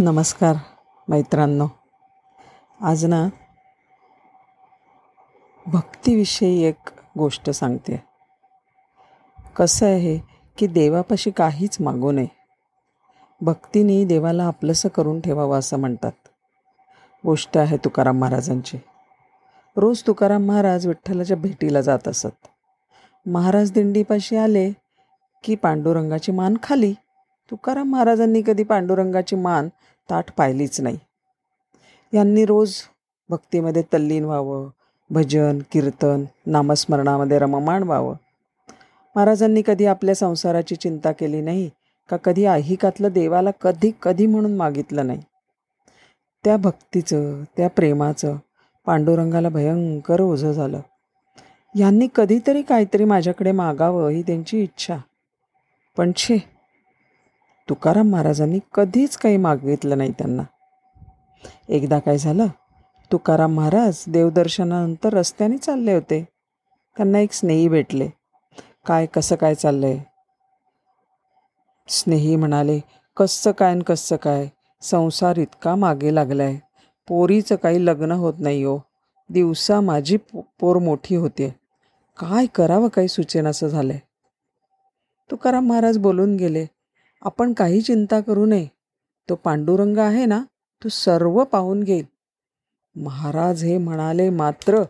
नमस्कार मैत्रांनो. आज ना भक्तीविषयी एक गोष्ट सांगते. कसं आहे की देवापाशी काहीच मागू नये. भक्तीने देवाला आपलंसं करून ठेवावं असं म्हणतात. गोष्ट आहे तुकाराम महाराजांची. रोज तुकाराम महाराज विठ्ठलाच्या भेटीला जात असत. महाराज दिंडीपाशी आले की पांडुरंगाची मान खाली. तुकाराम महाराजांनी कधी पांडुरंगाची मान ताट पाहिलीच नाही. यांनी रोज भक्तीमध्ये तल्लीन व्हावं भजन कीर्तन नामस्मरणामध्ये रममाण व्हावं. महाराजांनी कधी आपल्या संसाराची चिंता केली नाही का कधी ऐहिकातलं देवाला कधी कधी म्हणून मागितलं नाही? त्या भक्तीचं त्या प्रेमाचं पांडुरंगाला भयंकर ओझं झालं. यांनी कधीतरी काहीतरी माझ्याकडे मागावं ही त्यांची इच्छा. पण छे तुकाराम महाराजांनी कधीच काही मागितलं नाही त्यांना. एकदा काय झालं? तुकाराम महाराज देवदर्शनानंतर रस्त्याने चालले होते. त्यांना एक स्नेही भेटले. काय कसं काय चाललंय? स्नेही म्हणाले कसं काय न कसं काय? संसार इतका मागे लागलाय. पोरीचं काही लग्न होत नाही हो. दिवसा माझी पोर मोठी होते. काय करावं काही सुचेनासं झालंय? तुकाराम महाराज बोलून गेले. आपण काही चिंता करू नये. तो पांडुरंग आहे ना तो सर्व पाहून घेईल. महाराज हे म्हणाले मात्र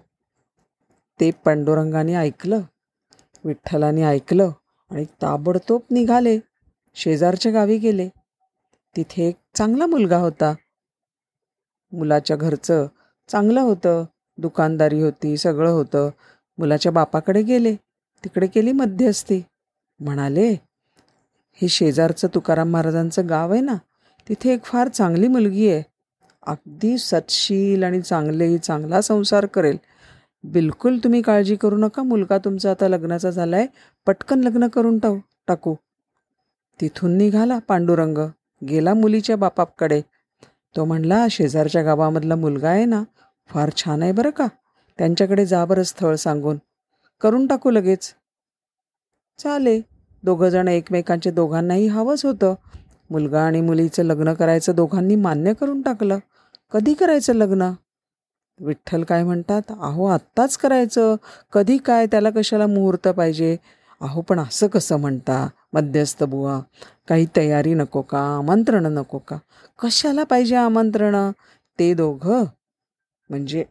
ते पांडुरंगाने ऐकलं विठ्ठलाने ऐकलं आणि ताबडतोब निघाले. शेजारच्या गावी गेले. तिथे एक चांगला मुलगा होता. मुलाच्या घरचं चांगलं होतं दुकानदारी होती सगळं होतं. मुलाच्या बापाकडे गेले. तिकडे केली मध्यस्थी. म्हणाले हे शेजारचं तुकाराम महाराजांचं गाव आहे ना तिथे एक फार चांगली मुलगी आहे. अगदी सतशील आणि चांगले चांगला संसार करेल. बिलकुल तुम्ही काळजी करू नका मुलगा तुमचा आता लग्नाचा झाला आहे पटकन लग्न करून टाकू टाकू. तिथून निघाला पांडुरंग गेला मुलीच्या बापाकडे. तो म्हणला शेजारच्या गावामधला मुलगा आहे ना फार छान आहे बरं का त्यांच्याकडे जा बरं स्थळ सांगून. करून टाकू लगेच. चाले दोघंजण एकमेकांचे दोघांनाही हवंच होतं. मुलगा आणि मुलीचं लग्न करायचं दोघांनी मान्य करून टाकलं. कधी करायचं लग्न? विठ्ठल काय म्हणतात? अहो आत्ताच करायचं. कधी काय? त्याला कशाला मुहूर्त पाहिजे? अहो पण असं कसं म्हणता? मध्यस्थ बुवा. काही तयारी नको का? आमंत्रण नको का? कशाला पाहिजे आमंत्रण? ते दोघं. म्हणजे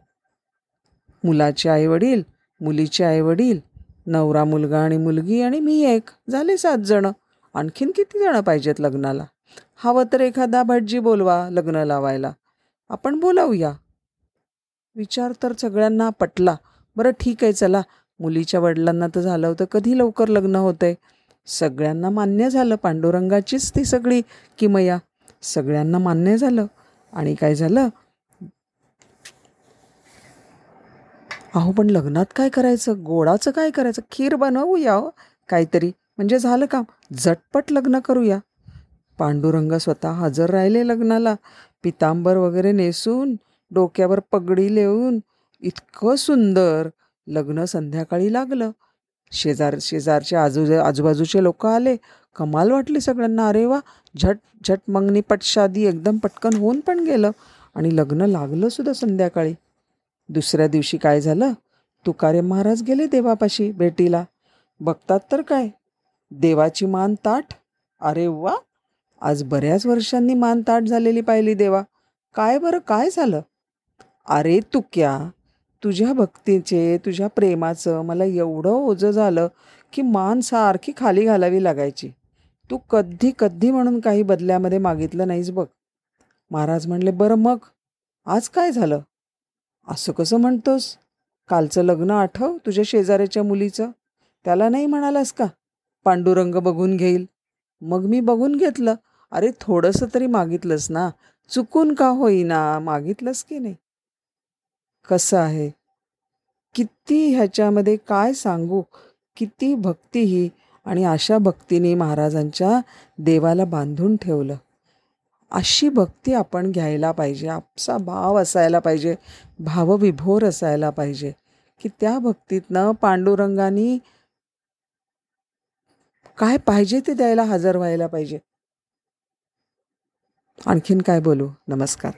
मुलाचे आईवडील? मुलीचे आईवडील? नवरा मुलगा आणि मुलगी आणि मी एक. झाले सात जणं. आणखीन किती जणं पाहिजेत लग्नाला? हवं तर एखादा भटजी बोलवा लग्न लावायला. आपण बोलावूया. विचार तर सगळ्यांना पटला. बरं ठीक आहे चला. मुलीच्या वडिलांना तर झालं होतं कधी लवकर लग्न होतंय. सगळ्यांना मान्य झालं. पांडुरंगाचीच ती सगळी किमया. सगळ्यांना मान्य झालं. आणि काय झालं? अहो पण लग्नात काय करायचं? गोडाचं काय करायचं? खीर बनवूया हो, काहीतरी. म्हणजे झालं काम. झटपट लग्न करूया. पांडुरंग स्वतः हजर राहिले लग्नाला. पितांबर वगैरे नेसून डोक्यावर पगडी लेऊन इतकं सुंदर. लग्न संध्याकाळी लागलं. शेजार शेजारचे आजू आजूबाजूचे लोक आले. कमाल वाटली सगळ्यांना. अरे वा! झट झट मंगनी पटशादी एकदम पटकन होऊन पण गेलं. आणि लग्न लागलं सुद्धा संध्याकाळी. दुसऱ्या दिवशी काय झालं? तुकारे महाराज गेले देवापाशी भेटीला. बघतात तर काय? देवाची मान ताट अरे वा! आज बऱ्याच वर्षांनी मान ताट झालेली पाहिली देवा. काय बरं काय झालं? अरे तुक्या तुझ्या भक्तीचे तुझ्या प्रेमाचं मला एवढं ओझं झालं की मान सारखी खाली घालावी लागायची. तू कधी कधी म्हणून काही बदल्यामध्ये मागितलं नाहीस बघ. महाराज म्हणले बरं मग? आज काय झालं? असं कसं म्हणतोस? कालचं लग्न आठव तुझ्या शेजाऱ्याच्या मुलीचं? त्याला नाही म्हणालास का? पांडुरंग बघून घेईल. मग मी बघून घेतलं. अरे थोडंसं तरी मागितलंस ना. चुकून का होईना? मागितलंस की नाही? कसं आहे? किती ह्याच्यामध्ये काय सांगू? किती भक्ती ही. आणि अशा भक्तीने महाराजांच्या देवाला बांधून ठेवलं. अशी भक्ती आपण घ्यायला पाहिजे. आपसा भाव असायला पाहिजे. भावविभोर असायला पाहिजे. की त्या भक्तीतनं पांडुरंगानी काय पाहिजे ते द्यायला हजर व्हायला पाहिजे. आणखीन काय बोलू? नमस्कार.